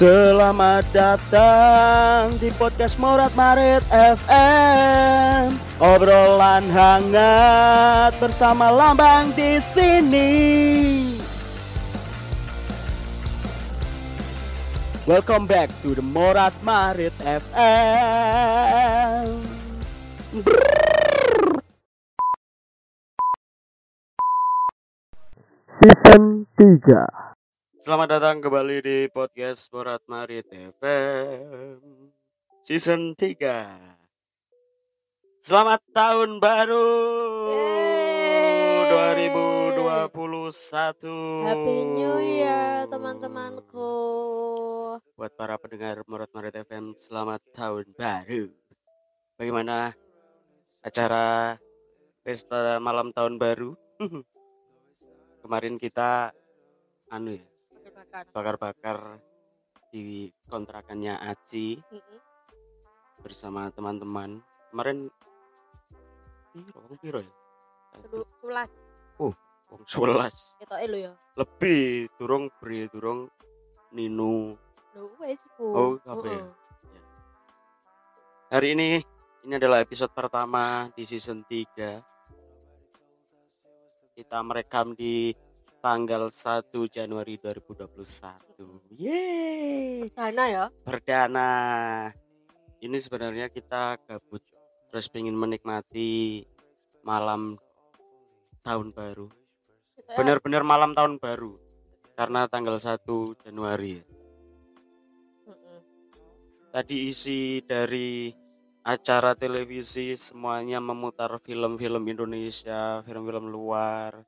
Selamat datang di podcast Morat Marit FM. Obrolan hangat bersama Lambang di sini. Welcome back to the Morat Marit FM. Season 3 Selamat datang kembali di podcast Morat Marit FM Season 3 Selamat tahun baru Yeay. 2021 Happy New Year teman-temanku. Buat para pendengar Morat Marit FM Selamat tahun baru Bagaimana acara pesta malam tahun baru Kemarin kita anu ya. Bakar-bakar di kontrakannya Aci Mm-mm. bersama teman-teman. Kemarin piro piro ya? Sulas Wong 11. ketoke lho ya. Lebih durung bre durung Nino. Wis iku. Oh, kabeh. Heeh. Hari ini ini adalah episode pertama di season 3. Kita merekam di tanggal 1 Januari 2021. Yeay! Dana ya. perdana ini sebenarnya kita gabut terus pengen menikmati malam tahun baru Ketoke bener-bener malam tahun baru karena tanggal 1 Januari ya. Tadi isi dari acara televisi semuanya memutar film-film Indonesia film-film luar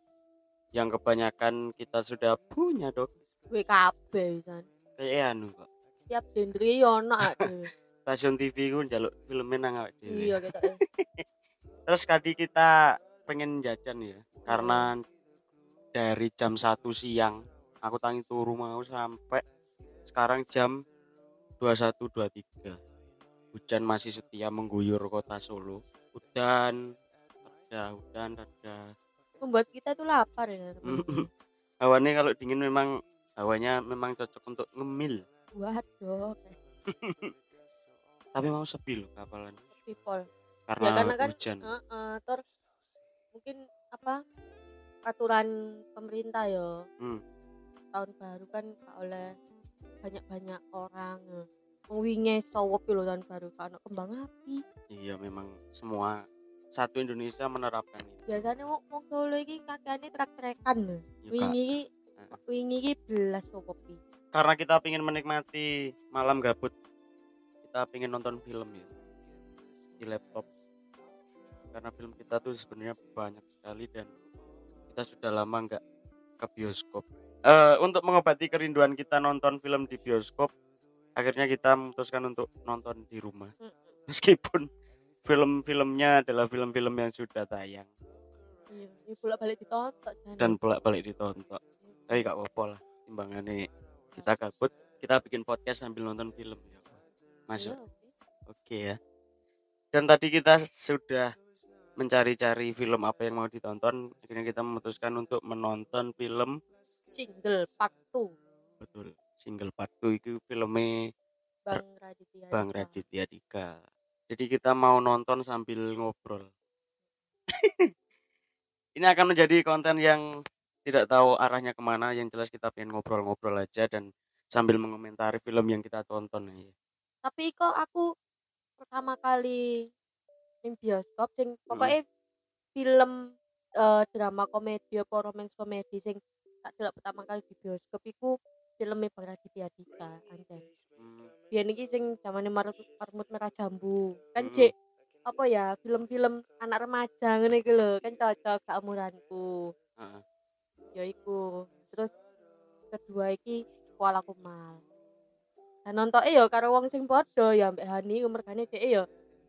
yang kebanyakan kita sudah punya dok kabeh kan. kayak anu kok Tiap genre ono ade. stasiun TV ku njaluk filmnya nang awake dhewe. Iya ketoke. Terus tadi kita pengen jajan ya, karena dari jam 1 siang aku tangi turu mau sampai sekarang jam 21.23. Hujan masih setia mengguyur kota Solo. Udan, reda, udan, reda. Membuat kita tuh lapar ya. teman. Hawanya kalau dingin memang hawanya memang cocok untuk ngemil. Waduh, Tapi mau sepi loh kapalan people. karena Ya, karena kan- hujan. Heeh, tor mungkin apa aturan pemerintah ya Hmm. tahun baru kan oleh banyak-banyak orang. Wong wingi sowop lho tahun baru kan kembang api Iya memang semua satu Indonesia menerapkan itu. biasanya wong wong Solo iki kakeane trek-trekan lho. Ya, Kak. wingi iki wingi iki belas kopi. Karena kita pengen menikmati malam gabut kita pengen nonton film ya di laptop. Karena film kita tuh sebenarnya banyak sekali dan kita sudah lama nggak ke bioskop. Eh, untuk mengobati kerinduan kita nonton film di bioskop akhirnya kita memutuskan untuk nonton di rumah. Meskipun film-filmnya adalah film-film yang sudah tayang. Iya ini bolak-balik ditonton dan bolak-balik ditonton. Tapi gak apa-apa lah timbangannya. Kita gabut kita bikin podcast sambil nonton film ya. Masuk. Iya, oke. ya. Dan tadi kita sudah mencari-cari film apa yang mau ditonton. Akhirnya kita memutuskan untuk menonton film single part 2 betul single part 2 itu filmnya Bang Raditya Bang. Raditya Dika jadi kita mau nonton sambil ngobrol. Ini akan menjadi konten yang tidak tahu arahnya ke mana yang jelas kita pengen ngobrol-ngobrol aja dan sambil mengomentari film yang kita tonton ya. tapi kok aku pertama kali ning bioskop sing pokoknya film eh, drama komedi apa romance komedi sing tak delok pertama kali di bioskop iku filmnya Bang Raditya Dika anjen Hmm, biyen iki sing zamane Mar- Marmut Merah Jambu. Kan cek apa ya film-film anak remaja ngene iki lho kan cocok sak umuranku. Heeh. ya iku. Terus kedua iki Kuala Kumal. Dan nonton ya karo wong sing padha ya mbak Hani mergane dhek ya.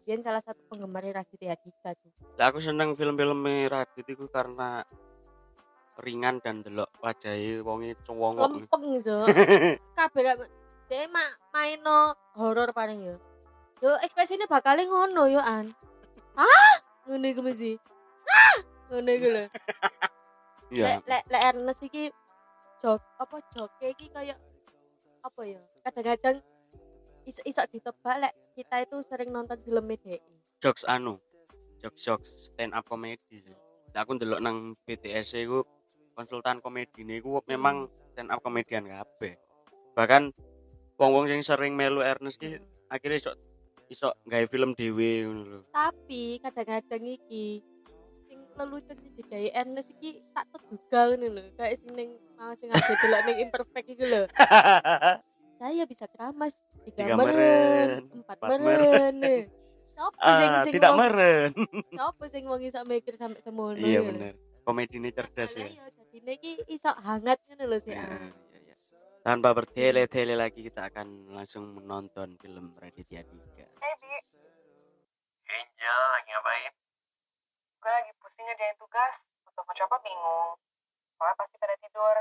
Biyen salah satu penggemar Raditya Dika tuh Lah aku seneng film-film Radit itu karena ringan dan delok wajahnya wonge cowong lempeng jo kabeh dhek mak maino horor paling ya yo ekspresinya bakal ngono yo an. Ah ngono iku mesti ah ngono iku lho. Iya. lek lek lek Ernest iki jok apa joke iki kayak apa ya kadang-kadang iso-iso ditebak lek kita itu sering nonton film DE jokes anu jokes jokes stand up comedy sih. Aku ndelok nang BTS iku konsultan komedi niku memang stand up komedian kabeh. Bahkan wong-wong sing sering melu Ernest ki akhirnya iso iso gawe film dhewe ngono lho. Tapi kadang-kadang iki sing lelucon sing digawe Ernest iki tak terduga ngono lho. Kayak sing ning mau sing ada delok ning imperfect iki lho. Saya bisa keramas tiga, Tiga meren, empat meren Sopo sing ah, sing tidak wong- meren. Sopo sing wong iso mikir sampai semono iya ya bener. Komedi ini cerdas ya. Makanya dadine iki iso hangat ngono lho sih. Tanpa bertele-tele lagi kita akan langsung menonton film Raditya Dika. Hey Bi, Angel lagi ngapain? gue lagi pusing ngerjain tugas. Untuk siapa bingung. Soalnya pasti pada tidur.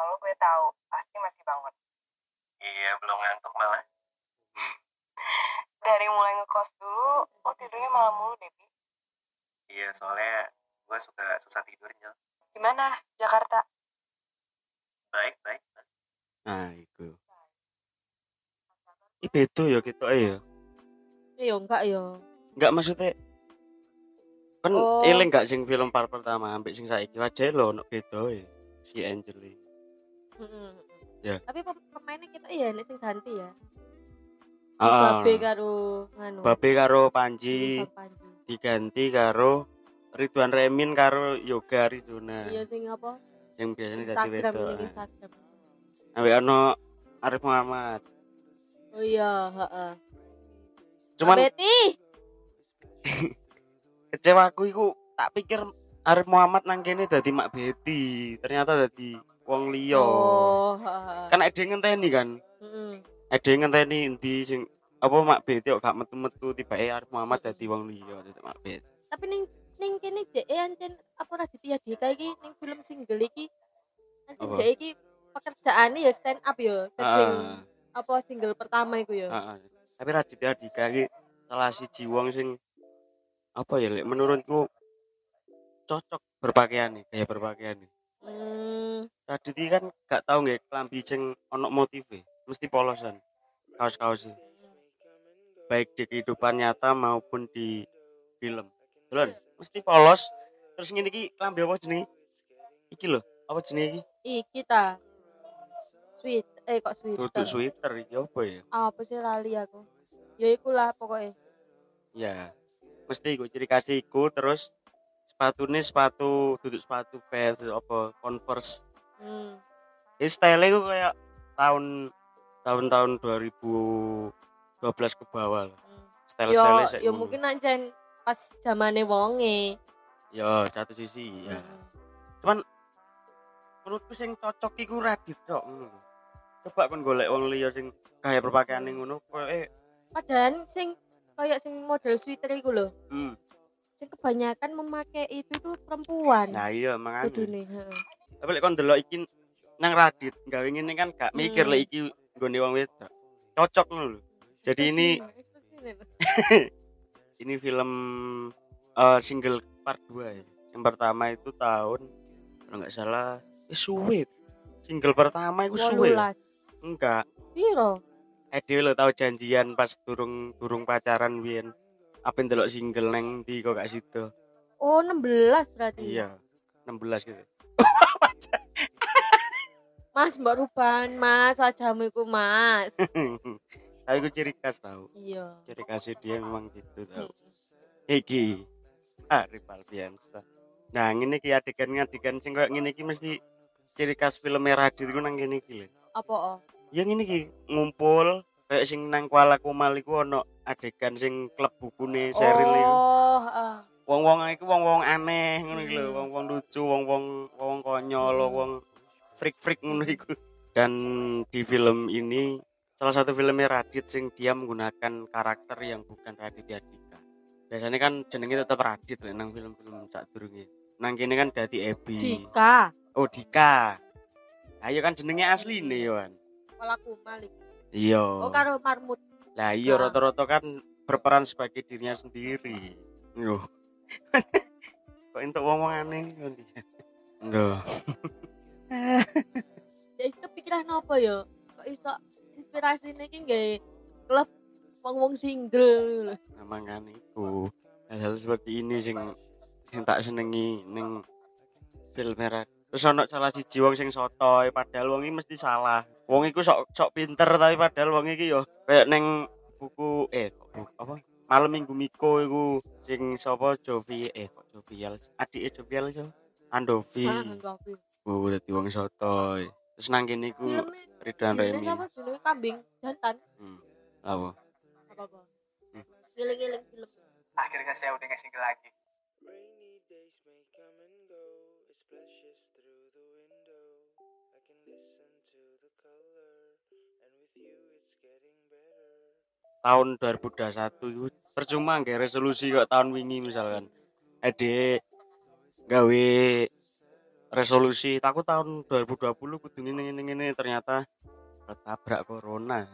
Kalau gue tahu, pasti masih bangun. Iya, belum ngantuk malah. Dari mulai ngekos dulu, lo tidurnya malam mulu deh, Bi. Iya, soalnya gue suka susah tidur, Angel. Gimana, Jakarta? Baik, baik. Nah, itu. Ini beda ya kita ya. Iya enggak ya. Enggak maksudnya kan Oh. eling gak sing film part pertama sampai sing saiki wae lho ono beda ya si Angel ini. Heeh. Ya. Tapi pem- pemainnya kita iya nek sing ganti ya. Si Ah. Babe karo nganu. Babe karo Panji Panji. diganti karo Ridwan Remin karo Yoga Riduna Iya sing apa? yang biasanya dadi Instagram wedok. Instagram. Ambek ono Arif Muhammad. Oh iya, heeh. Cuman Betty. kecewaku iku tak pikir Arif Muhammad nang kene dadi Mak Beti, ternyata dadi wong liya. Oh, heeh. Kan ade ngenteni kan. Heeh. Ade ngenteni endi sing apa Mak Beti kok gak metu-metu tiba Arif Muhammad dadi wong liya dadi Mak Beti. Tapi ning ning kene dhek ancen apa Raditya Dika iki ning film single iki ancen dhek iki pekerjaannya ya stand up ya. Sing apa single pertama iku ya. ah, ah. Tapi Raditya Dika iki salah siji wong sing apa ya Lek, menurutku cocok berpakaian nih, gaya berpakaian nih. Hmm, Raditya kan gak tau nggak kelambi sing ono motive, mesti polosan. Kaos-kaos sih. Baik di kehidupan nyata maupun di film. Duluan, mesti polos. Terus ngene iki kelambi apa jenenge? Iki lho, apa jenenge iki? iki ta. Sweet, eh kok sweet. Tutuk sweater iki apa ya? Apa sih lali aku? Ya iku lah pokoknya. Ya. Mesti iku ciri khas iku terus sepatunya sepatu duduk sepatu vans apa converse Hmm. ini style itu kayak tahun tahun-tahun 2012 ke bawah lah. hmm. style Yo, style yo mungkin ancen pas zamane wonge. ya satu sisi ya Hmm. cuman menurutku sing cocok iku Radit ngono lho. Coba kon golek wong liya sing gaya berpakaian ngono koyoke Padahal sing kayak sing model sweater iku lho. hmm Sing kebanyakan memakai itu tuh perempuan. nah iya makanya Kudune, heeh. tapi lek kon delok iki nang Radit gawe ngene kan gak mikir Hmm. lek iki nggone wong wedok cocok ngono lho jadi ini ini film eh, single part 2 ya. Yang pertama itu tahun kalau nggak salah eh suwe. Single pertama itu suwe. 18. Enggak. Piro? Eh dhewe lo tahu janjian pas durung durung pacaran biyen. Apa ndelok single neng di kok gak situ. Oh, 16 berarti. Iya. 16 gitu. Mas, Mbak Ruban, Mas, wajahmu iku, Mas. Tapi gue ciri khas tahu. iya. Ciri khasnya dia memang gitu tahu. Iki. Arif Alfiansa. Nah, ngene iki adegan-adegan sing koyo ngene iki mesti ciri khas film Radit iku nang kene iki lho. Apa oh? ya ngene iki ngumpul kayak sing nang Kuala Kumal iku ono adegan sing klub bukune Seril iku. Oh, heeh. Wong-wong iku wong-wong aneh ngono iki lho, Hmm. wong-wong lucu, wong-wong wong konyol, Hmm. wong freak-freak ngono iku. Dan di film ini salah satu filmnya Radit sing dia menggunakan karakter yang bukan Raditya Dika. Biasanya kan jenenge tetap Radit lho nang film-film sak durunge. Nang kene kan dadi Ebi. Dika. Oh, Dika. Ayo kan jenenge asli nih Yohan. Kalau aku malik. Iya. Oh, karo marmut. Lah iya Ah. rata-rata kan berperan sebagai dirinya sendiri. Yo. Kok entuk ngomong aneh. Ya itu pikiran apa ya? Kok iso narasine iki nggih klub wong-wong single lho. Memang kan iku. Hal-hal seperti ini sing sing tak senengi ning film merah. Terus ono salah siji wong sing sotoy padahal wong iki mesti salah. Wong iku sok sok pinter tapi padahal wong iki yo kayak ning buku eh buku, apa malam minggu Miko iku sing sapa Jovi eh kok Jovial adike Jovial iso Andovi. Andovi. Oh, dadi wong sotoy. Terus nang kene iku Ridwan Remi. sapa jenenge kambing jantan Hmm. Apa? apa kok? Hmm. Giling-giling film. Akhirnya saya udah ngasih lagi. Tahun 2021 itu percuma nggak resolusi kok tahun wingi misalkan. Ade gawe resolusi aku tahun 2020 kudu ngene ngene ngene ternyata ketabrak corona.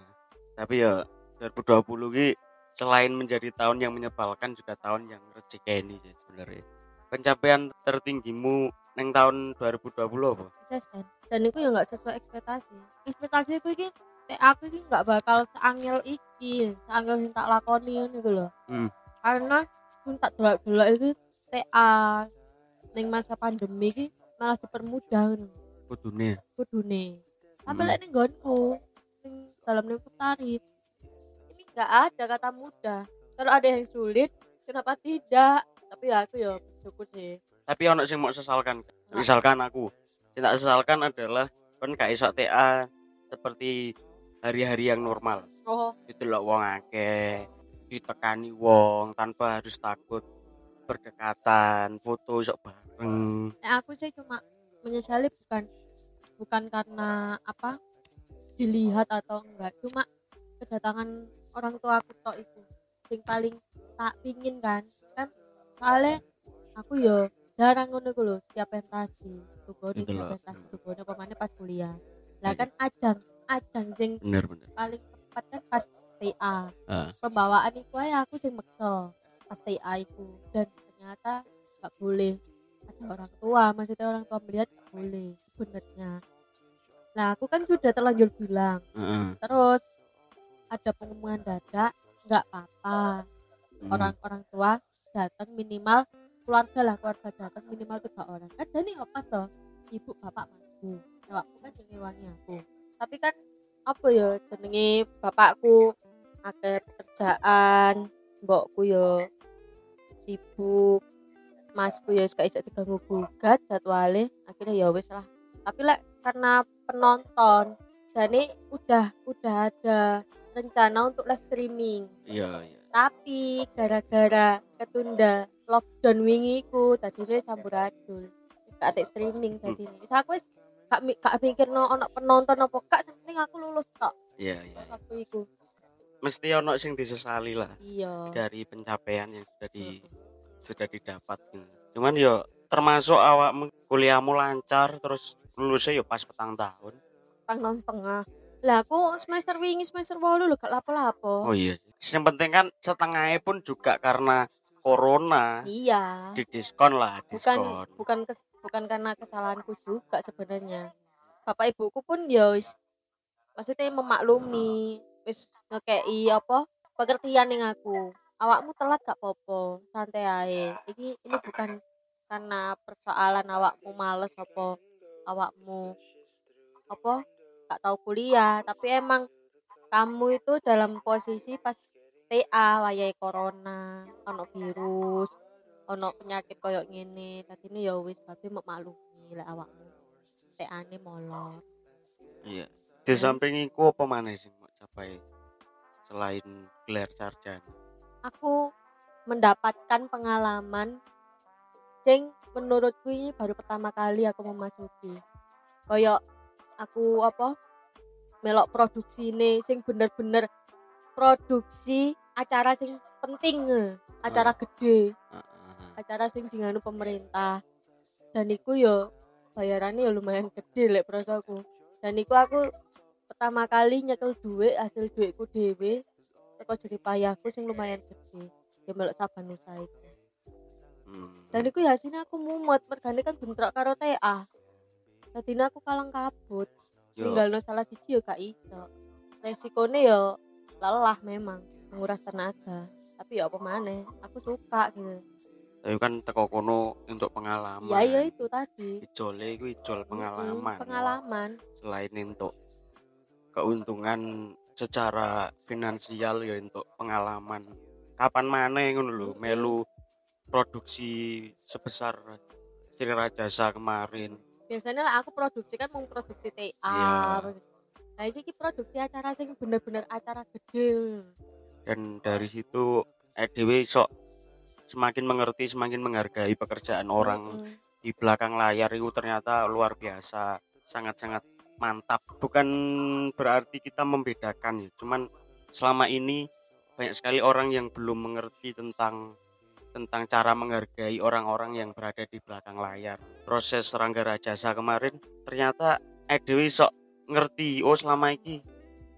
Tapi ya 2020 ki selain menjadi tahun yang menyebalkan juga tahun yang rezeki sih sebenarnya. Pencapaian tertinggimu neng tahun 2020 apa? Dan. Itu ya nggak sesuai ekspektasi. Ekspektasi itu tek aku iki nggak bakal seangel iki seangel yang tak lakoni ini gitu loh Hmm. karena yang tak delok-delok itu TA ning masa pandemi iki malah dipermudah ngono. Kudune. kudune. Tapi Hmm. lek ning nggonku ning dalam lingkup tari ini nggak ada kata mudah. Kalau ada yang sulit kenapa tidak? Tapi ya aku ya bersyukur sih. Tapi ono sing mau sesalkan. Misalkan aku. Yang tak sesalkan adalah kan gak iso TA seperti hari-hari yang normal. Oh. Itu loh wong akeh ditekani wong tanpa harus takut berdekatan foto sok bareng. Nah, aku sih cuma menyesali bukan bukan karena apa dilihat atau enggak. Cuma kedatangan orang tua aku tok itu yang paling tak pingin kan. Kan soalnya aku yo jarang ngono ku lho setiap pentas di Tugone setiap loh. pentas di Tugone pemane pas kuliah. Lah kan ajang ajang sing bener bener. Paling tepat kan pas TA Ah. pembawaan itu aja aku sing maksa pas TA itu dan ternyata nggak boleh. Ada orang tua maksudnya orang tua melihat nggak boleh sebenarnya. Nah aku kan sudah terlanjur bilang. Heeh. terus ada pengumuman dadak nggak apa-apa. Hmm. orang-orang tua datang minimal keluarga lah keluarga datang minimal tiga orang. Kan jadi opas toh ibu bapak masku. Nah, aku kan jenenge wangi aku tapi kan apa ya jenenge bapakku? Akeh pekerjaan mbokku yo sibuk masku ya gak iso diganggu gugat jadwale akhirnya ya wis lah. Tapi lek karena penonton dan ini udah udah ada rencana untuk live streaming. Iya iya. Tapi gara-gara ketunda lockdown wingi ku tadi ini samburadul gak ada streaming tadi ini aku wis gak, gak mikir no ono penonton apa gak penting aku lulus tok. Iya iya waktu itu mesti ono sing disesali lah iya. dari pencapaian yang sudah di sudah didapat gitu. cuman yo termasuk awakmu kuliahmu lancar terus lulusnya yo pas petang tahun. Pang tahun setengah. Lah aku semester wingi semester walu lho gak lapo-lapo. Oh iya yang penting kan setengahnya pun juga karena corona. Iya. Di diskon lah bukan diskon. bukan kes- bukan karena kesalahanku juga sebenarnya. Bapak ibuku pun ya wis maksudnya memaklumi wis ngekei apa pengertian yang aku. Awakmu telat gak popo santai ae. Ini ini bukan karena persoalan awakmu males apa awakmu apa gak tahu kuliah. Tapi emang kamu itu dalam posisi pas TA wayai corona ono virus ono penyakit koyok ngene. Tadi ini ya wis babi mau maklumi lah awakmu TA-ne molor. Iya. Di samping iku apa mana sih mau capai selain gelar sarjana? Aku mendapatkan pengalaman sing menurutku ini baru pertama kali aku memasuki. Koyok aku apa melok produksi ini sing bener-bener produksi acara sing penting acara gede. Heeh. acara sing dinganu pemerintah. Dan iku yo bayarannya ya lumayan gede lek prosoku dan iku aku pertama kali nyekel duit hasil duitku dewe teko jadi payahku sing lumayan gede. Ya melok saban usaha iku. Hmm. dan iku ya sini aku mumet mergane kan bentrok karo TA jadi aku kalang kabut. Yo, tinggal no salah siji yo gak iso. Resikonya ya lelah memang menguras tenaga. Tapi ya apa maneh aku suka gitu. Tapi kan teko kono untuk pengalaman. Ya ya itu tadi. Ijole iku ijol pengalaman. pengalaman. Selain untuk keuntungan secara finansial ya untuk pengalaman. Kapan mana ngono lho Mm-mm. melu produksi sebesar Sri Rajasa kemarin. Biasanya lah aku produksi kan mau produksi TA Iya. nah ini produksi acara sing bener-bener acara gede dan dari situ EDW sok semakin mengerti semakin menghargai pekerjaan orang. Mm-mm. di belakang layar itu ternyata luar biasa sangat-sangat mantap. Bukan berarti kita membedakan ya cuman selama ini banyak sekali orang yang belum mengerti tentang tentang cara menghargai orang-orang yang berada di belakang layar. Proses Rangga Rajasa kemarin ternyata EDW sok ngerti oh selama ini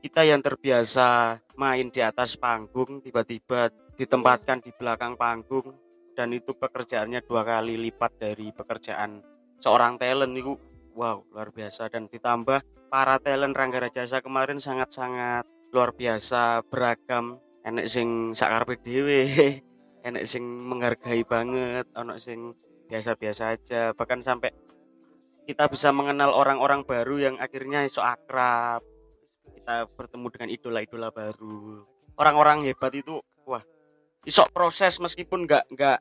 kita yang terbiasa main di atas panggung tiba-tiba ditempatkan di belakang panggung dan itu pekerjaannya dua kali lipat dari pekerjaan seorang talent itu. Wow luar biasa. Dan ditambah para talent Rangga Rajasa kemarin sangat-sangat luar biasa beragam. Enek sing sakarpe dhewe enek sing menghargai banget ono sing biasa-biasa aja. Bahkan sampai kita bisa mengenal orang-orang baru yang akhirnya iso akrab kita bertemu dengan idola-idola baru. Orang-orang hebat itu wah iso proses meskipun nggak nggak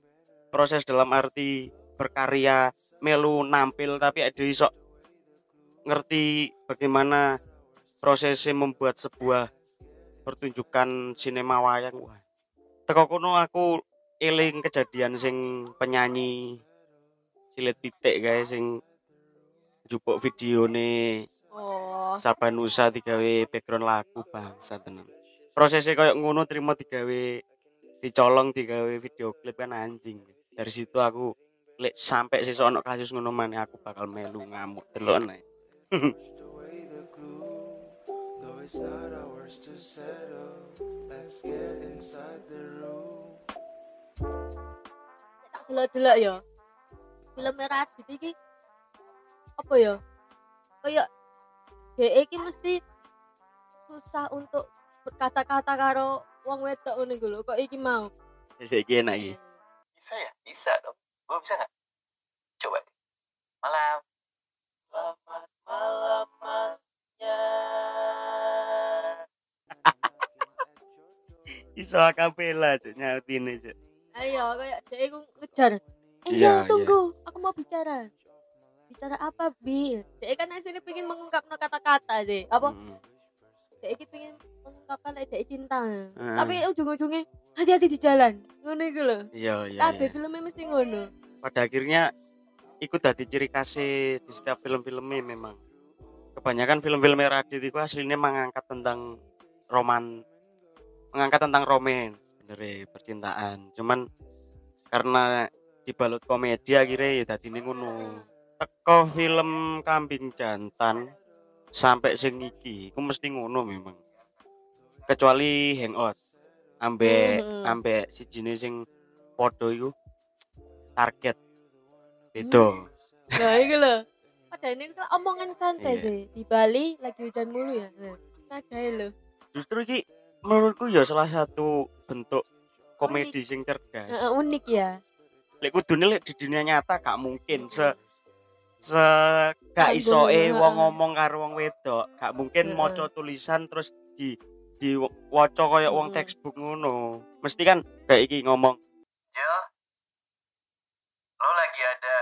proses dalam arti berkarya melu nampil tapi ada iso ngerti bagaimana prosesnya membuat sebuah pertunjukan sinema wayang. Wah teko kono aku eling kejadian sing penyanyi silet pitik guys sing jupuk videone oh Sabanusa digawe background lagu bangsa tenan. Prosesnya kayak ngono terima digawe dicolong digawe video klip kan anjing. Dari situ aku lek sampai sesuk ono kasus ngono maneh aku bakal melu ngamuk delok nek it's not ours to settle, let's tak delok-delok ya. Film Radit iki apa ya? Kayak dhek iki mesti susah untuk berkata-kata karo wong wedok ngene iku lho kok iki mau sesuk iki enak iki Bisa ya? Bisa dong. Gue bisa nggak? Coba. Malam. Selamat malam masnya. iso akapela cuk nyautine cuk ayo kayak dhek iku ngejar Iya, Angel iya. tunggu aku mau bicara bicara apa bi dhek kan aslinya pengen mengungkapkan kata-kata sih. Apa? Mm. dhek iki pengen mengungkapkan lek dhek cinta. Heeh. tapi ujung-ujungnya hati-hati di jalan. Ngono iku lho. Iya iya kabeh iya. filmnya mesti ngono. Pada akhirnya ikut dadi ciri khasnya di setiap film-filmnya memang. Kebanyakan film-film Radit itu aslinya mengangkat tentang roman mengangkat tentang romen bener percintaan. Cuman karena dibalut komedi akhirnya ya tadi ngono teko film kambing jantan sampai sing iki ku mesti ngono memang. Kecuali hangout ambek Mhm. ambek si jenis sing podo iku target. Itu nah iku lho. Padahal ini kan omongan santai Iya. sih. Di Bali lagi hujan mulu ya. Nah nadae lho. Justru iki menurutku ya salah satu bentuk komedi sing cerdas. Heeh, unik ya. Lek kudune lek di dunia nyata gak mungkin se se gak isoe wong ngomong karo wong wedok. Gak mungkin maca tulisan terus di di waca kaya wong textbook ngono. Mesti kan kayak iki ngomong. Jel, lo lagi ada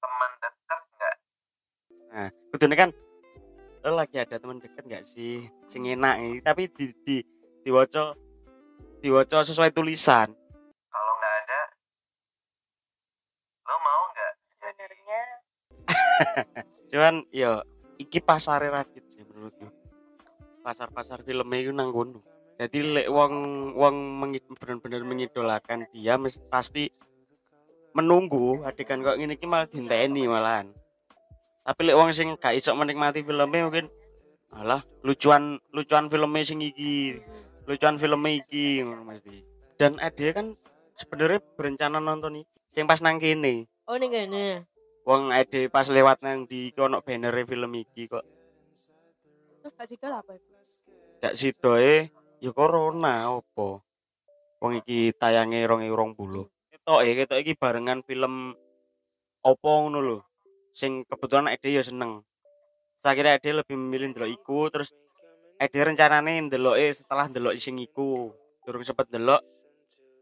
teman dekat nggak? nah kudune kan lo lagi ada teman deket gak sih? Sing enak ini tapi di di diwaca diwaca sesuai tulisan Kalau nggak ada, lo mau nggak? Sebenarnya cuman yo iki pasar Radit sih menurutku pasar-pasar filmnya itu nang jadi lek wong wong mengi- bener-bener mengidolakan dia mes- pasti menunggu adegan kok ngene iki malah dinteni malahan. Tapi lek wong sing gak iso menikmati filmnya mungkin alah lucuan lucuan filmnya sing iki lucuan filmnya iki mesti dan ade kan sebenarnya berencana nonton iki sing pas nang kene. Oh ini kayaknya Wong ade pas lewat nang di kono banner film iki kok. terus gak sidol apa itu gak sidoe ya corona opo wong iki tayange 2020 ketok e ketok iki barengan film opo ngono lho? Sing kebetulan ade ya seneng. Saya kira ade lebih memilih ndelok iku terus ade rencanane ndeloke setelah ndelok sing iku durung sempet ndelok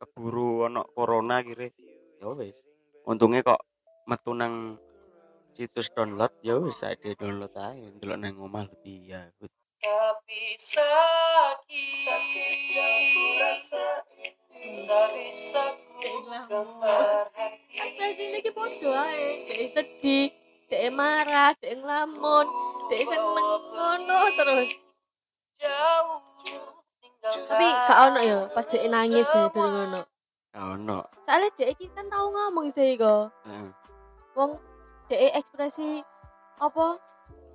keburu ono corona kira ya wis. Untungnya kok metu nang situs download ya wis ade download ae ndelok nang omah lebih ya good. Tapi sakit, sakit yang ku rasain ku gambar hati ae dek sedih dek marah dek ngelamun dek seneng ngono terus. Jauh tapi gak ono ya pas dek nangis ya dulu ngono Gak ono. Soalnya dek iki kan tau ngomong sih kok. Wong dek ekspresi apa?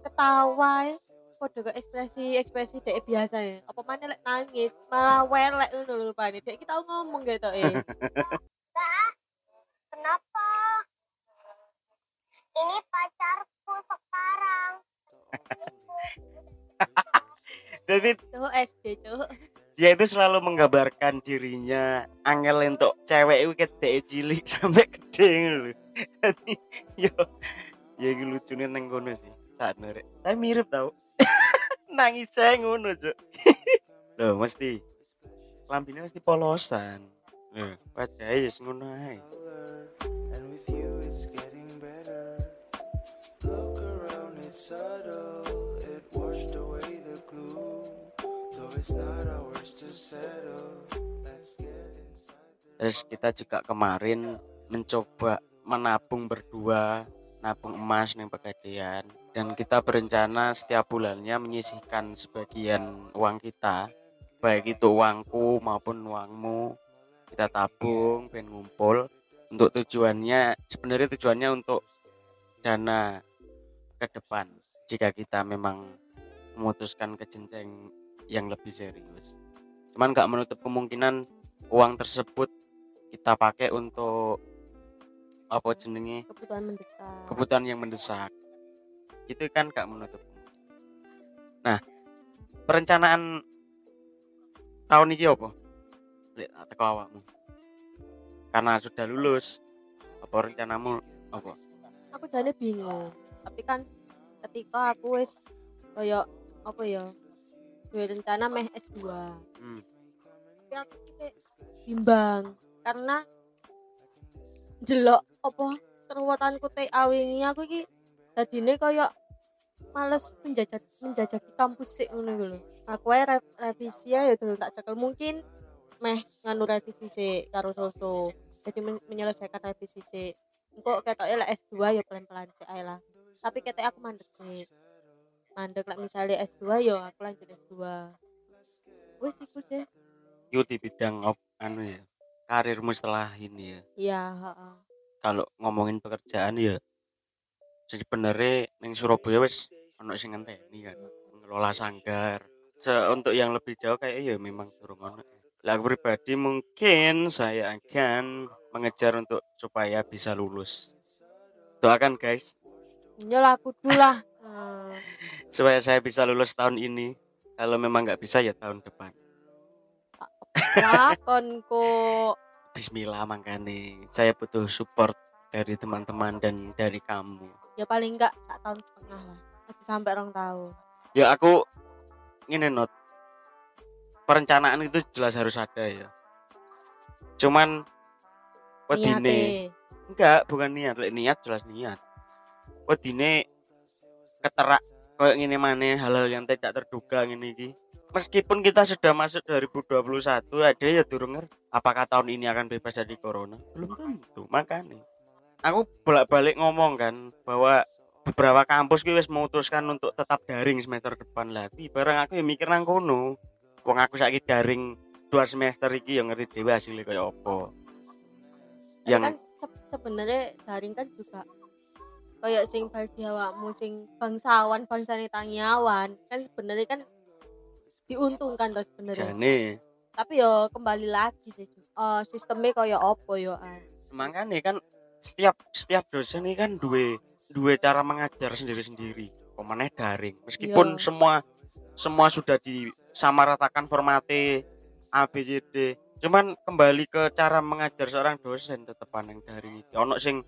Ketawa ya. Padha kok ekspresi ekspresi dek biasa ya. Apa mana lek nangis malah welek ngono lho pane dek iki tau ngomong gitu eh Kenapa? Ini pacarku sekarang. jadi cowok SD cowok dia itu selalu menggambarkan dirinya angel untuk cewek itu kayak cilik sampai gede lho. Yo ya iki lucune nang kono sih. Saat nerek. Tapi mirip tau. Nangis saya ngono, Cuk. Loh, mesti lambine mesti polosan. Wajahnya ya ngono. Though it's not ours to settle. Terus kita juga kemarin mencoba menabung berdua, nabung emas nih pegadaian. Dan kita berencana setiap bulannya menyisihkan sebagian uang kita, baik itu uangku maupun uangmu, kita tabung, ben ngumpul. Untuk tujuannya sebenarnya tujuannya untuk dana ke depan jika kita memang memutuskan ke jenjang yang lebih serius. Cuman nggak menutup kemungkinan uang tersebut kita pakai untuk apa jenenge? Kebutuhan mendesak. Kebutuhan yang mendesak. Itu kan gak menutup. Nah perencanaan tahun ini apa? Teko awakmu. Karena sudah lulus apa rencanamu? Apa? Aku jane bingung. Tapi kan ketika aku wis koyo apa ya duwe rencana meh S2 hmm. tapi aku bimbang karena jelok apa keruwetanku TA wingi aku iki dadine koyo males menjajak menjajaki kampus sik ngono lho aku re- revisi ya dulu tak cekel. Mungkin meh nganu revisi sik karo soso jadi men- menyelesaikan revisi sik. Engko ketoke lah S2 ya pelan-pelan sik ae lah. Tapi ketek aku mandek sik. Mandek lah misalnya S2 ya aku lanjut S2 wis iku sih. Itu di bidang anu ya karirmu setelah ini ya? Iya kalau ngomongin pekerjaan ya sebenarnya neng Surabaya wis ono sing ngenteni kan ngelola sanggar. Se untuk yang lebih jauh kayak ya memang durung ono. Lah aku pribadi mungkin saya akan mengejar untuk supaya bisa lulus. Doakan guys. Nyol aku dulu lah. Hmm. supaya saya bisa lulus tahun ini. Kalau memang nggak bisa ya tahun depan Lakon kok. Bismillah makanya saya butuh support dari teman-teman dan dari kamu. Ya paling enggak sak tahun setengah lah. Aja sampai orang tahun. ya aku ini not. Perencanaan itu jelas harus ada ya. Cuman wedine enggak bukan niat. Lek niat jelas niat. Wedine keterak kayak gini mana hal-hal yang tidak terduga ini iki meskipun kita sudah masuk 2021 ada ya durung apakah tahun ini akan bebas dari corona. Belum tentu makanya. Aku bolak-balik ngomong kan bahwa beberapa kampus gue wis memutuskan untuk tetap daring semester depan lagi bareng aku yang mikir nang kono. Wong aku saiki daring dua semester iki yang ngerti dewe hasilnya kayak apa. Tapi yang kan se- sebenarnya daring kan juga kayak sing bagi awakmu sing bangsawan bangsane tangiawan kan sebenarnya kan diuntungkan loh sebenarnya jane. Tapi yo kembali lagi sih eh sistemnya kayak apa yo ah. makanya kan setiap setiap dosen ini kan dua dua cara mengajar sendiri-sendiri. Pemenang daring? Meskipun Iya. semua semua sudah di menyamaratakan formatnya A B C D. Cuman kembali ke cara mengajar seorang dosen tetep yang dari itu ono sing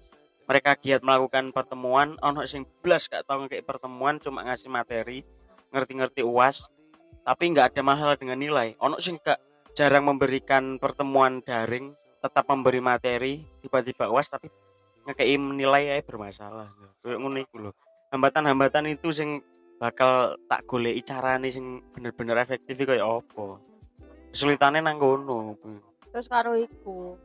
mereka giat melakukan pertemuan ono sing blas gak tau kayak pertemuan cuma ngasih materi ngerti-ngerti uas tapi nggak ada masalah dengan nilai. Ono sing gak jarang memberikan pertemuan daring tetap memberi materi tiba-tiba uas tapi ngekei nilai ya bermasalah. Kayak ngono lho. Hambatan-hambatan itu sing bakal tak goleki carane sing bener-bener efektif kayak apa? Kesulitannya nang kono. Terus karo iku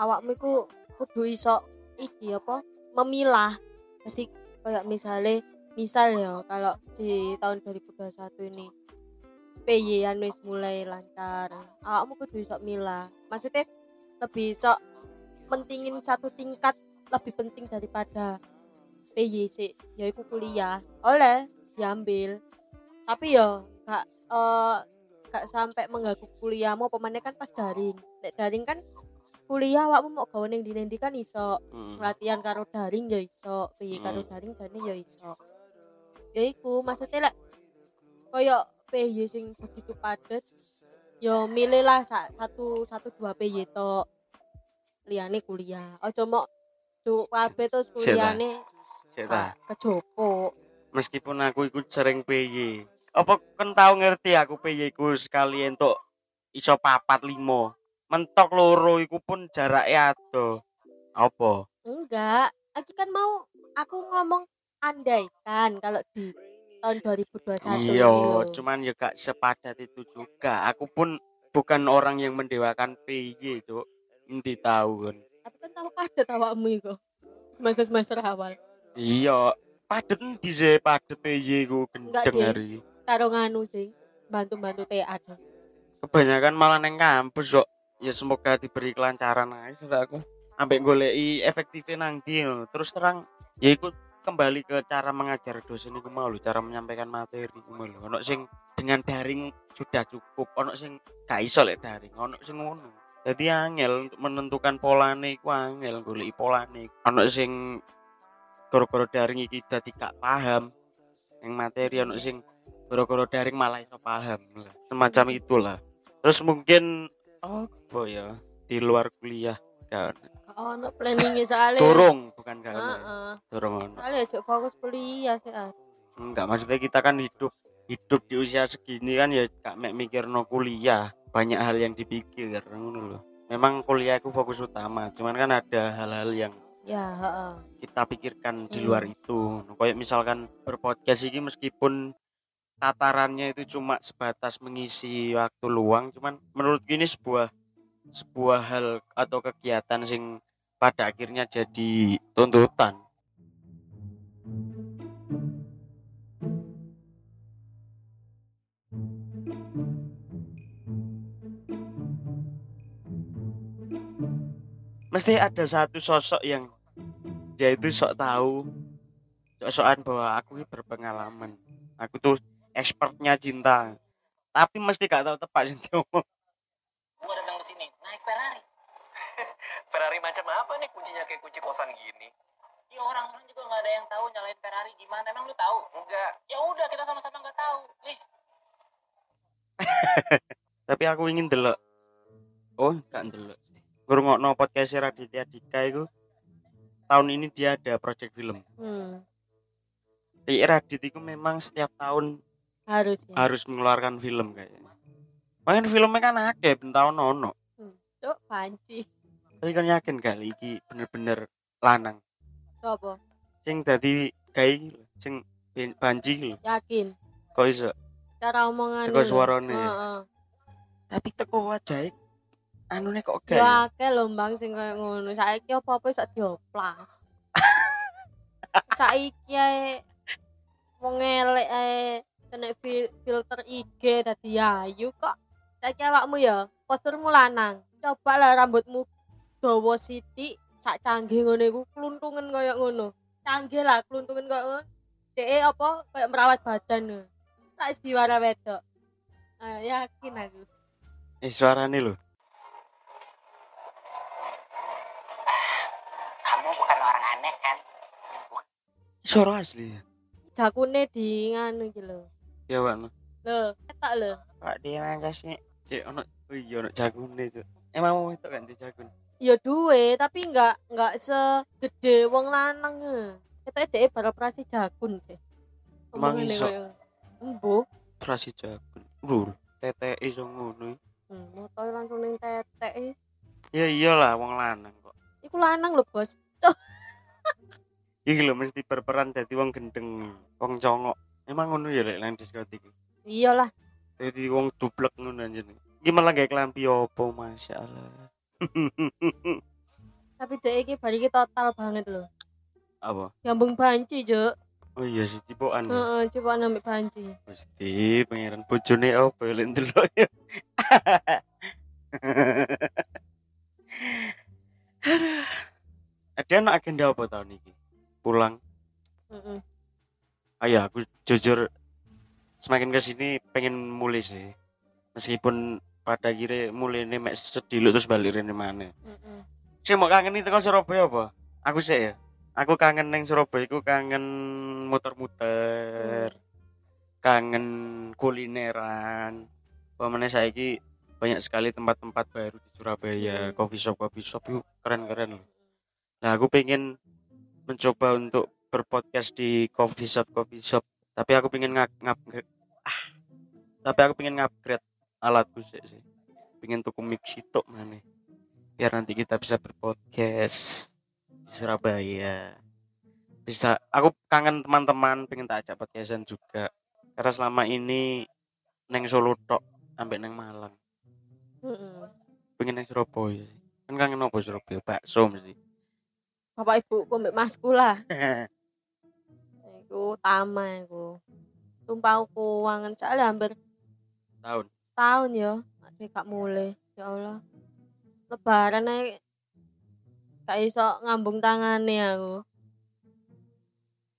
awakmu iku kudu iso iki apa? Memilah. Jadi kayak misalnya misal ya kalau di tahun 2021 ini PY an wis mulai lancar. Awakmu kudu iso milah maksudnya lebih iso mentingin satu tingkat lebih penting daripada PY sih yaitu kuliah. Oleh diambil. Tapi ya gak eh, gak sampai mengganggu kuliahmu pemainnya kan pas daring. Nek daring kan kuliah awakmu mau gawe ning ndi kan iso. Hmm. latihan karo daring ya iso piye karo Hmm. daring jane ya iso. Ya iku maksudnya lek koyo PY sing begitu padet yo milih lah sa- satu satu dua PY to liyane kuliah. Ojo mau cuk kabeh terus gak kejopo meskipun aku ikut sering PY apa kan tahu ngerti aku PY ku sekali entuk iso papat limo mentok loro iku pun jaraknya ado. Apa? Enggak. Aku kan mau aku ngomong andaikan kalau di tahun 2021 iya loh. cuman ya gak sepadat itu juga. Aku pun bukan orang yang mendewakan PY itu nanti tahu kan tapi kan tahu padet awakmu iku. Semester semester awal. Iya padet di sih? Padet PY ku gendeng hari. Karo nganu sing bantu-bantu TA kebanyakan malah neng kampus kok ya semoga diberi kelancaran aja aku. Ambek goleki efektifnya nang terus terang ya ikut kembali ke cara mengajar dosen itu mau cara menyampaikan materi iku mau ono sing dengan daring sudah cukup ono sing gak iso lek daring ono sing ngono. Jadi angel untuk menentukan polane iku angel goleki polane. Ono sing gara-gara daring iki dadi gak paham yang materi ono sing gara-gara daring malah iso paham semacam itulah. Terus mungkin apa ya di luar kuliah kan ono planningnya soalnya dorong bukan kan Heeh. dorong ono soalnya aja fokus kuliah sih ah. enggak maksudnya kita kan hidup hidup di usia segini kan ya gak mek mikir no kuliah banyak hal yang dipikir ngono loh memang kuliah itu fokus utama cuman kan ada hal-hal yang ya heeh. kita pikirkan di Hmm. luar itu kayak misalkan berpodcast ini meskipun tatarannya itu cuma sebatas mengisi waktu luang cuman menurut ini sebuah sebuah hal atau kegiatan sing pada akhirnya jadi tuntutan. Mesti ada satu sosok yang dia itu sok tahu sok-sokan bahwa aku berpengalaman. Aku tuh expertnya cinta. Tapi mesti gak tahu tepat sih Gua datang ke sini naik Ferrari. Ferrari macam apa nih kuncinya kayak kunci kosan gini? Ya orang-orang juga nggak ada yang tahu nyalain Ferrari gimana. Emang lu tahu? Enggak. Ya udah kita sama-sama nggak tahu. Nih, tapi aku ingin delok oh gak delok sih ngrungokno podcast Raditya Dika itu tahun ini dia ada project film Hmm, di Radit itu memang setiap tahun harus ya. harus mengeluarkan film kayaknya Main filmnya kan akeh ben tahun ono Cuk, panci. Tapi kan yakin kali iki bener-bener lanang Sopo? sing dadi gawe sing lho Yakin. kok iso Cara omongan Teko suarane ya? Heeh. tapi teko wajah anune kok Yo gak akeh lho Bang sing koyo ngono. Saiki apa-apa iso dioplas. Saiki ae wong elek ae kena fil- filter IG dadi ayu kok. Saiki awakmu ya posturmu lanang. Coba lah rambutmu dawa sithik sak canggih ngono iku kluntungan koyo ngono. Canggih lah kluntungan koyo ngono. Apa koyo merawat badan. Tak wis diwara wedok. Ah, yakin aku. eh suarane lho kamu bukan orang aneh kan? suara asli ya Jakune di nganu iki lho. ya Pak Lho, ketok lho. Pak dia mangga sih. Cek ono oh iya ono jagune cuk. Emang mau itu kan di jagun. Ya duwe, tapi enggak enggak segede wong lanang. Kita dhek baru operasi jagun deh. Emang iso? Embuh. Operasi jagun. Lur, tete iso ngono. Hmm, motoe langsung ning tetek. eh. Ya iyalah wong lanang kok. Iku lanang lho, Bos. Iki lho mesti berperan dadi wong gendeng, wong congok. Emang ngono ya lek nang diskotik. Iyalah. Dadi wong dublek ngono anjen. Iki malah gawe klambi opo, masyaallah. Tapi dhek iki bari iki total banget lho. Apa? Gambung banci, Juk. Oh iya si cipokan. ya. Heeh, coba nambah banci. Mesti pangeran bojone opo lek ndelok ya. Aduh. Ada anak agenda apa tahun ini? Pulang. Ah ya, aku jujur semakin ke sini pengen mulai sih. Meskipun pada akhirnya mulai mek sediluk terus balik rene mana. Heeh. Sih mau kangen itu kan Surabaya apa? Aku sih ya. Aku kangen neng Surabaya, aku kangen muter-muter, kangen kulineran. Pemane saiki banyak sekali tempat-tempat baru di Surabaya, Hmm. coffee shop coffee shop itu keren-keren loh. Nah aku pengen mencoba untuk berpodcast di coffee shop coffee shop, tapi aku pengen ngap ngap ah, tapi aku pengen ngupgrade alatku sih sih. Pengen tuku mix itu mana biar nanti kita bisa berpodcast di Surabaya bisa aku kangen teman-teman pengen tak ajak podcastan juga karena selama ini neng Solo tok sampai neng Malang Heeh. pengen neng Surabaya sih kan kangen apa Surabaya bakso mesti Bapak Ibu ku mbek masku lah. Iku tama iku. Sumpah aku wangen soalnya hampir tahun tahun ya. Ada gak mulai. Ya Allah. Lebaran ae gak iso ngambung tangane aku.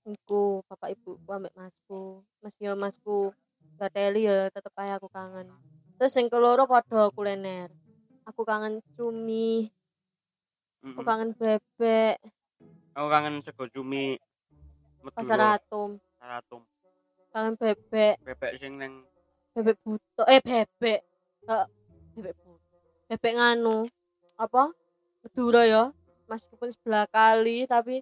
Iku bapak ibu ku ambek masku. Mas yo masku gateli ya tetep ae aku kangen. Terus yang keloro padha kuliner. Aku kangen cumi, aku kangen bebek, aku kangen sego cumi pasar Meduro, atom, Saratum kangen bebek, bebek sing neng bebek buto, eh bebek, Eh, bebek buto, bebek nganu, apa? Madura ya, meskipun sebelah kali tapi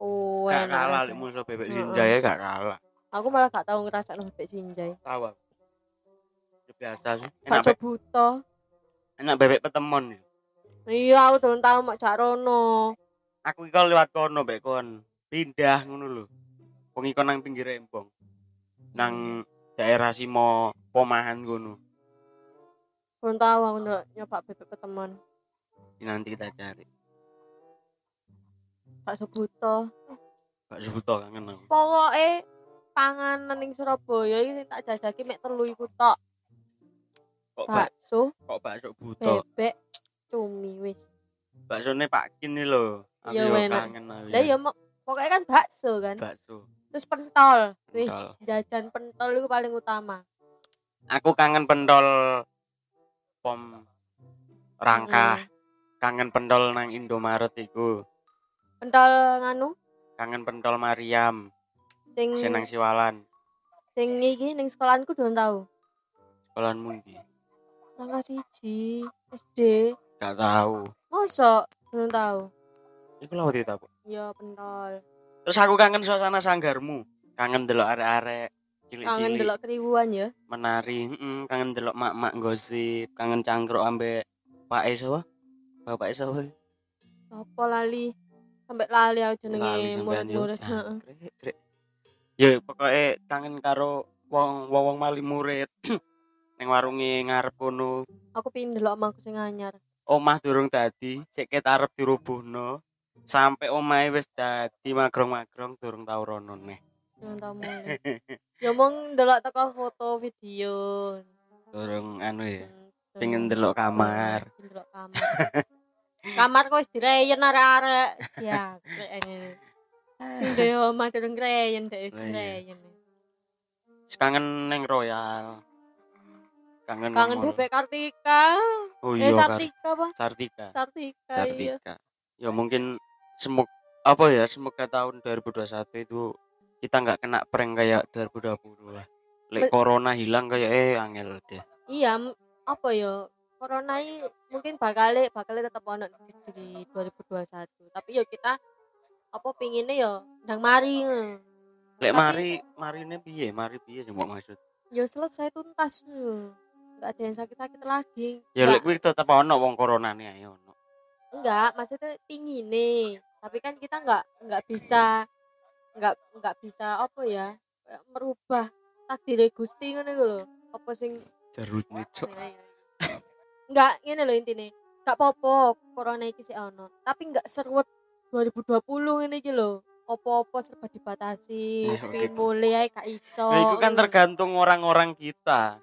oh gak enak kalah musuh bebek Heeh. sinjaya gak kalah Aku malah gak tahu ngerasa bebek sinjai. tahu. Ya biasa sih enak, Bakso buto. enak bebek petemon ya. Iya, aku belum tahu mak Jarono. aku iki lewat kono mbek kon pindah ngono lho wong nang pinggir rembong nang daerah Simo Pomahan ngono Belum tahu aku ndelok nyoba bebek ketemuan. Ini nanti kita cari Bakso buto. bakso buto kangen aku Pokoke panganan ning Surabaya iki sing tak jajaki mek telu iku tok. kok bak Bakso, kok bakso buto bebek, cumi wis. baksone Pak Kin nih lho aku Iya, yo kangen Lah ya mo- pokoknya kan bakso kan. bakso Terus pentol. Wis, Pentol. jajan pentol itu paling utama. aku kangen pendol pom rangkah kangen pendol nang Indomaret iku Pentol nganu kangen pendol Mariam sing sing nang Siwalan sing iki ning sekolahanku durung tahu. sekolahan mundi Rangka siji SD. gak tahu Mosok durung tahu. iku lho tak Ya pentol. Terus aku kangen suasana sanggarmu. Kangen delok arek-arek Kangen cilik-cilik delok keribuan ya. menari. Mm, kangen delok mak-mak gosip, kangen cangkruk ambek Pak E sapa? Bapak E sapa? Sopo lali? Sampai lali aku jenenge murid-murid. Heeh. Ya pokoknya kangen karo wong wong mali murid. Ning warunge ngarep kono. Aku pingin delok omahku sing anyar. Omah durung dadi, sik ket arep dirubuhno. Sampai omahe wis dadi magrong-magrong durung tau rono neh. Durung mulai. ya mong delok teko foto video. Durung anu ya. Hmm, Pengen durung- delok kamar. Pengen delok kamar. kamar kok wis direyen arek-arek. Ya, ngene. Sing dhewe omah durung reyen dek wis Lah iya. reyen. Kangen neng Royal. Kangen Kangen bebek Kartika. Oh Eh iya Kar- Sartika apa? Sartika. Sartika, iya. Ya mungkin semuk apa ya semoga tahun 2021 itu kita nggak kena prank kayak 2020 lah. lek corona hilang kayak eh angel deh. Iya apa ya corona ini mungkin bakal bakal tetap ono di, di 2021 tapi ya kita apa pinginnya ya ndang mari lek mari mari ini piye? Mari piye mau maksud? Ya selesai tuntas nggak ada yang sakit-sakit lagi. Ya lek kuwi tetep ono wong corona nih ayo enggak maksudnya pingin nih. Tapi kan kita nggak nggak bisa nggak nggak bisa apa ya merubah takdir gusti ngono iku lho. Apa sing jerut nih cok enggak ngene lho intine. Gak apa-apa corona iki sih ono. Tapi enggak seruat 2020 ngene iki lho. Apa-apa serba dibatasi Ya, pin mulai gak iso nah itu kan tergantung orang-orang kita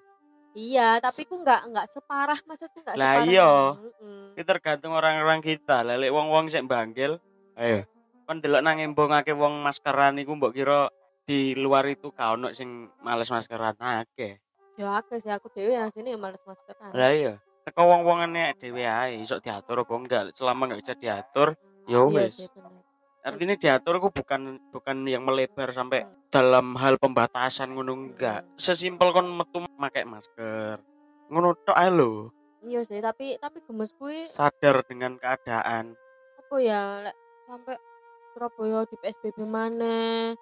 iya tapi ku enggak enggak separah maksudku enggak Lah separah iya. Heeh. itu tergantung orang-orang kita. Lah lek wong-wong sing banggil ayo. Kan delok nang embong akeh wong maskeran iku mbok kira di luar itu gak ono sing males maskeran. Akeh. Ya aku sih. Aku dewe asline ya males maskeran. Lah iya. Teko wong-wongane dhewe ae iso diatur apa enggak? Selama enggak bisa diatur ya iya wis. bener artinya diatur ku bukan bukan yang melebar sampai dalam hal pembatasan ngono enggak. Sesimpel kon metu pakai masker. Ngono tok ae lho. Iya sih tapi tapi gemes kuwi sadar dengan keadaan. Apa ya lek sampai Surabaya di PSBB mana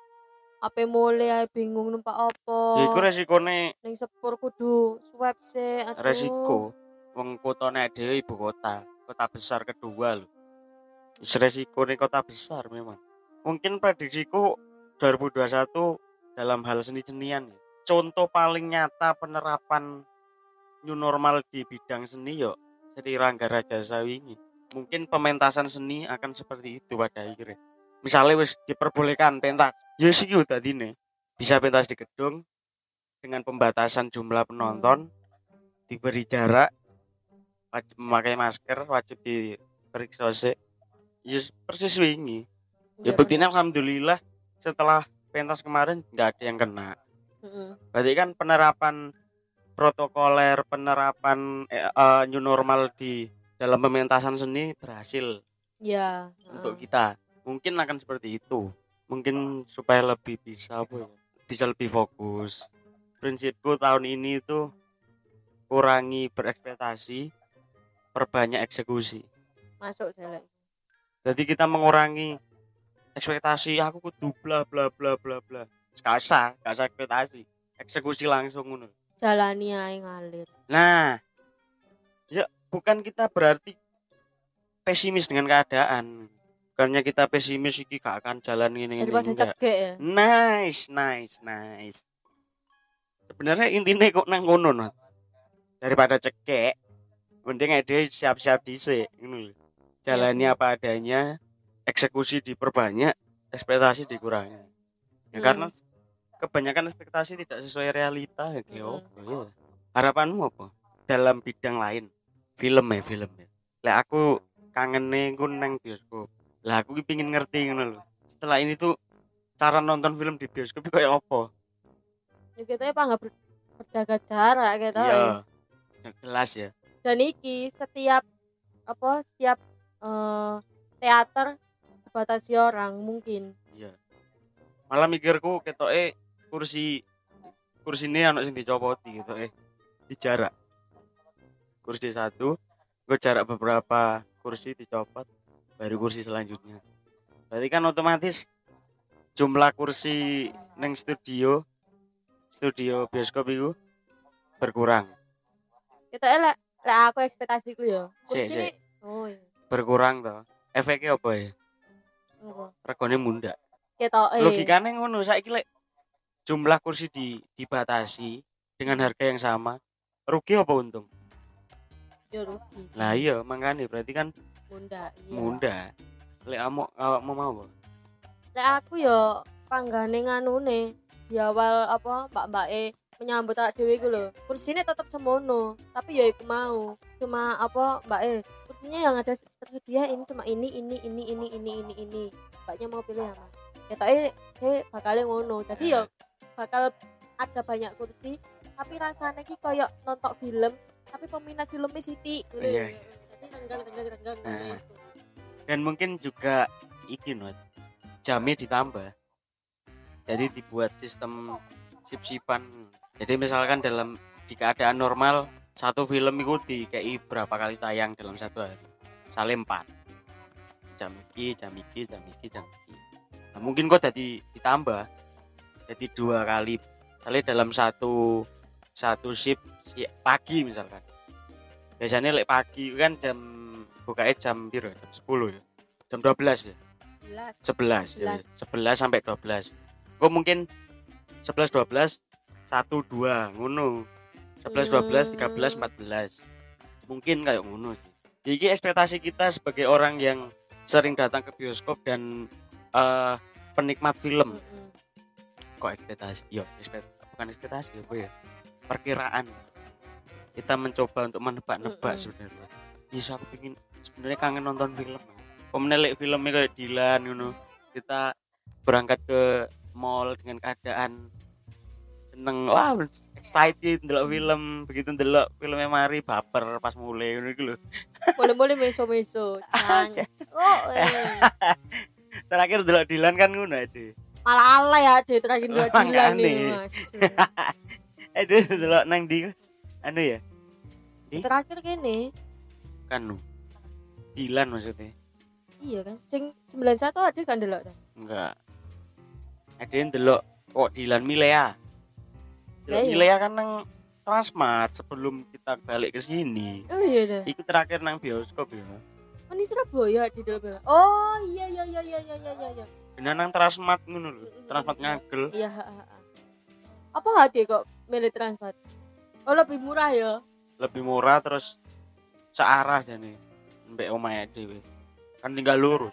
apa mulai ae bingung numpak apa. Ya iku resikone. Ning sepur kudu swab sih resiko. Wong kotane dhewe ibu kota kota besar kedua lho resiko nih kota besar memang. Mungkin prediksiku 2021 dalam hal seni-senian ya. contoh paling nyata penerapan new normal di bidang seni yo Sri Rangga Raja Sawingi mungkin pementasan seni akan seperti itu pada akhirnya. Misalnya wis diperbolehkan pentas ya sih tadi nih bisa pentas di gedung dengan pembatasan jumlah penonton diberi jarak wajib memakai masker wajib diperiksa sih ya persis wingi. Ya Iya, buktinya alhamdulillah setelah pentas kemarin nggak ada yang kena. Heeh. berarti kan penerapan protokoler penerapan eh, eh, new normal di dalam pementasan seni berhasil ya untuk heeh. kita. Mungkin akan seperti itu. Mungkin supaya lebih bisa apa ya, bisa lebih fokus. Prinsipku tahun ini itu kurangi berekspektasi perbanyak eksekusi. Masuk saya lek. Jadi kita mengurangi ekspektasi aku kudu bla bla bla bla bla. Gak usah gak usah ekspektasi. Eksekusi langsung ngono. Jalani ae ngalir. Nah ya bukan kita berarti pesimis dengan keadaan. Bukannya kita pesimis iki gak akan jalan ini ini daripada cegek ya? Nice nice nice. Sebenarnya intinya kok nang kono daripada cekek mending dia siap-siap dhisik ngono. Jalani Iya. apa adanya eksekusi diperbanyak ekspektasi dikurangi. Ya, Hmm. karena kebanyakan ekspektasi tidak sesuai realita ya kayak Hmm. ya harapanmu apa? Dalam bidang lain film ya film ya. Lah aku kangen nih nang bioskop. Lah aku pingin ngerti ngono lho. Setelah ini tuh cara nonton film di bioskop itu kayak apa? Ya kita apa nggak ber- berjaga jarak gitu ya. iya jelas ya. Dan iki setiap apa setiap eh, teater dibatasi orang mungkin. Iya. Malah mikirku ketok eh kursi kursi ini anak sing dicopoti gitu eh di jarak kursi satu gue jarak beberapa kursi dicopot baru kursi selanjutnya. Berarti kan otomatis jumlah kursi neng studio studio bioskop itu berkurang. Kita elek lek aku ekspektasiku ya kursi sik. ini oh iya berkurang toh. Efeknya apa ya? Regane munda kita eh. Logikanya ngono saiki lek jumlah kursi di dibatasi dengan harga yang sama rugi apa untung? Ya rugi. Lah iya makanya berarti kan munda iya. muda lek kamu awakmu mau apa? Lek aku ya panggane nganune di awal apa mbak mbak e menyambut tak dewi gitu loh kursinya tetap semono tapi ya iku mau. Cuma apa mbak e kursinya yang ada tersedia ini cuma ini ini ini ini ini ini ini. Mbaknya mau pilih apa? Ya tapi saya bakalnya ngono. Jadi ya bakal ada banyak kursi tapi rasanya ki koyok nonton film tapi peminat filmnya Siti. Gitu. Iya, iya. jadi tenggang Nah. dan mungkin juga iki not jamnya ditambah. Jadi dibuat sistem sip-sipan. Jadi misalkan dalam di keadaan normal satu film itu dikei berapa kali tayang dalam satu hari? Saling empat. Jam iki jam iki jam iki jam iki. Nah, mungkin kok jadi ditambah jadi dua kali. Kali dalam satu satu shift si pagi misalkan. Biasanya lek pagi kan jam bukanya jam biru jam 10 ya? Jam 12 ya? Belas. 11 ya. 11 sampai 12 kok mungkin 11 12 1 2 ngono 11 12 13 14 mungkin kayak ngono sih. Jadi ekspektasi kita sebagai orang yang sering datang ke bioskop dan eh, penikmat film. Kok ekspektasi? Yo ekspekt bukan ekspektasi apa ya? Perkiraan. Kita mencoba untuk menebak-nebak Mm-mm. sebenarnya. Bisa aku pengen sebenarnya kangen nonton film. Pemenelik filmnya kayak Dilan ngono. Kita berangkat ke mall dengan keadaan seneng wah excited ndelok film begitu ndelok filmnya mari baper pas mulai ngono iku lho Boleh-boleh meso-meso. Oh, eh. terakhir ndelok Dilan kan ngono ade Malah alay ya deh terakhir Makanya. Dilan nih, Mas. ade ndelok nang di anu ya Terakhir gini, kan Dilan maksudnya iya kan. Sing 91 ada kan delok ta? enggak ada yang delok kok Dilan Milea iya. Milea kan nang Transmart sebelum kita balik ke sini Oh iya dah. itu terakhir nang bioskop ya Oh, ini Surabaya di delok. Oh, iya iya iya iya iya iya iya. iya. bener nang Transmart ngono lho. Transmart ngagel Iya, ha, ha, ha. Apa hade kok milih transport? Oh, lebih murah ya. lebih murah terus searah jadi mbak omae dewe kan tinggal lurus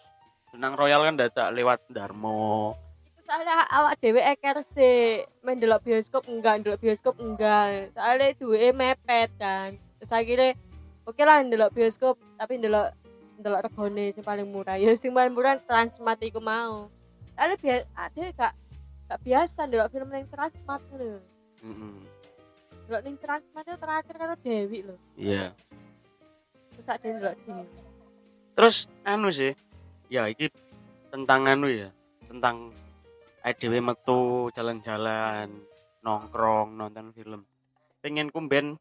nang Royal kan dadak lewat Darmo Iku soalnya awak dhewe eker sih main delok bioskop enggak, delok bioskop enggak. Soalnya duwe mepet kan. Terus akhirnya oke lah delok bioskop tapi delok delok regone sing paling murah. Ya sing paling murah Transmart iku mau. Soalnya biasa ada gak gak biasa delok film yang Transmart lho. Mm-mm. Delok ning Transmart itu terakhir karo Dewi lho. iya Terus ada yang delok Dewi. terus anu sih ya iki tentang anu ya tentang IDW metu jalan-jalan nongkrong nonton film pengen kumben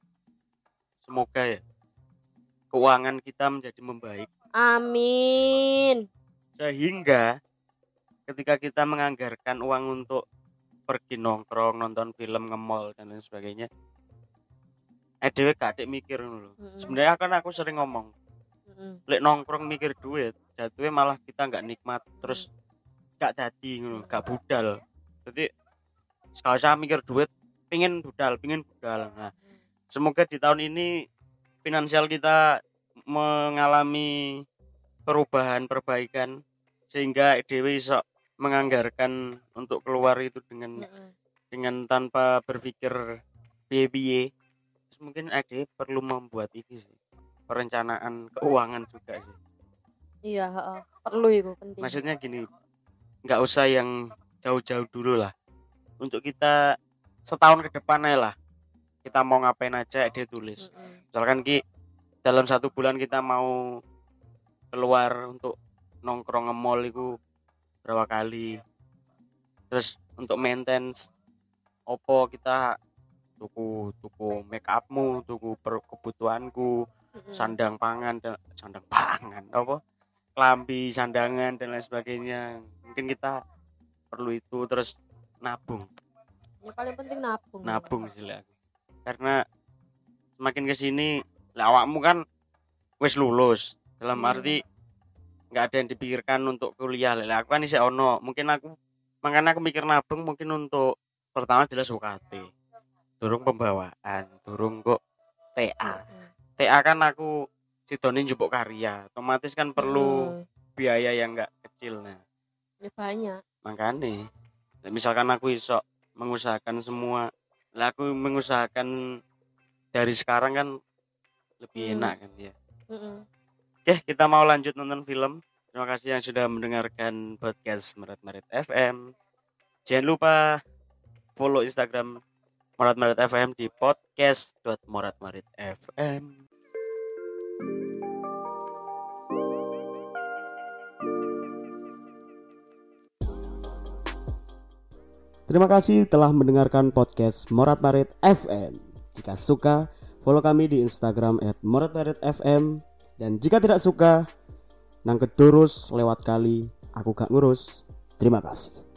semoga ya keuangan kita menjadi membaik Amin. sehingga ketika kita menganggarkan uang untuk pergi nongkrong nonton film nge-mall dan lain sebagainya EDW gak ada mikir ngono lho. Mm-mm. sebenarnya kan aku sering ngomong Mm-mm. lek nongkrong mikir duit jatuhnya malah kita nggak nikmat terus gak tadi ngono gak budal. Jadi kalau saya mikir duit pingin budal pingin budal. Nah semoga di tahun ini finansial kita mengalami perubahan perbaikan sehingga EDW bisa menganggarkan untuk keluar itu dengan Mm-mm. dengan tanpa berpikir biaya mungkin EDW perlu membuat ini sih perencanaan keuangan juga sih. Iya, perlu itu penting. maksudnya gini nggak usah yang jauh-jauh dulu lah. Untuk kita setahun ke depan aja lah. Kita mau ngapain aja dia tulis. Misalkan ki dalam satu bulan kita mau keluar untuk nongkrong nge-mall itu berapa kali. Terus untuk maintenance opo kita tuku tuku make upmu tuku per- kebutuhanku sandang pangan dan sandang pangan apa? Kelambi sandangan dan lain sebagainya mungkin kita perlu itu terus nabung Yang paling penting nabung. nabung sih lah karena semakin ke sini lah awakmu kan wis lulus dalam Hmm. arti nggak ada yang dipikirkan untuk kuliah lah aku kan isih ono mungkin aku makanya aku mikir nabung mungkin untuk pertama jelas UKT durung pembawaan durung kok TA. TA kan aku sidoni njupuk karya otomatis kan perlu Mm. biaya yang nggak kecil nah Ya banyak. makanya misalkan aku iso mengusahakan semua lah aku mengusahakan dari sekarang kan lebih Hmm. enak kan ya Mm-mm. oke kita mau lanjut nonton film terima kasih yang sudah mendengarkan podcast Merat Marit FM jangan lupa follow Instagram Morat Marit FM di podcast.moratmaritfm Terima kasih telah mendengarkan podcast Morat Marit FM. Jika suka, follow kami di Instagram at FM. Dan jika tidak suka, nang kedurus lewat kali, aku gak ngurus. Terima kasih.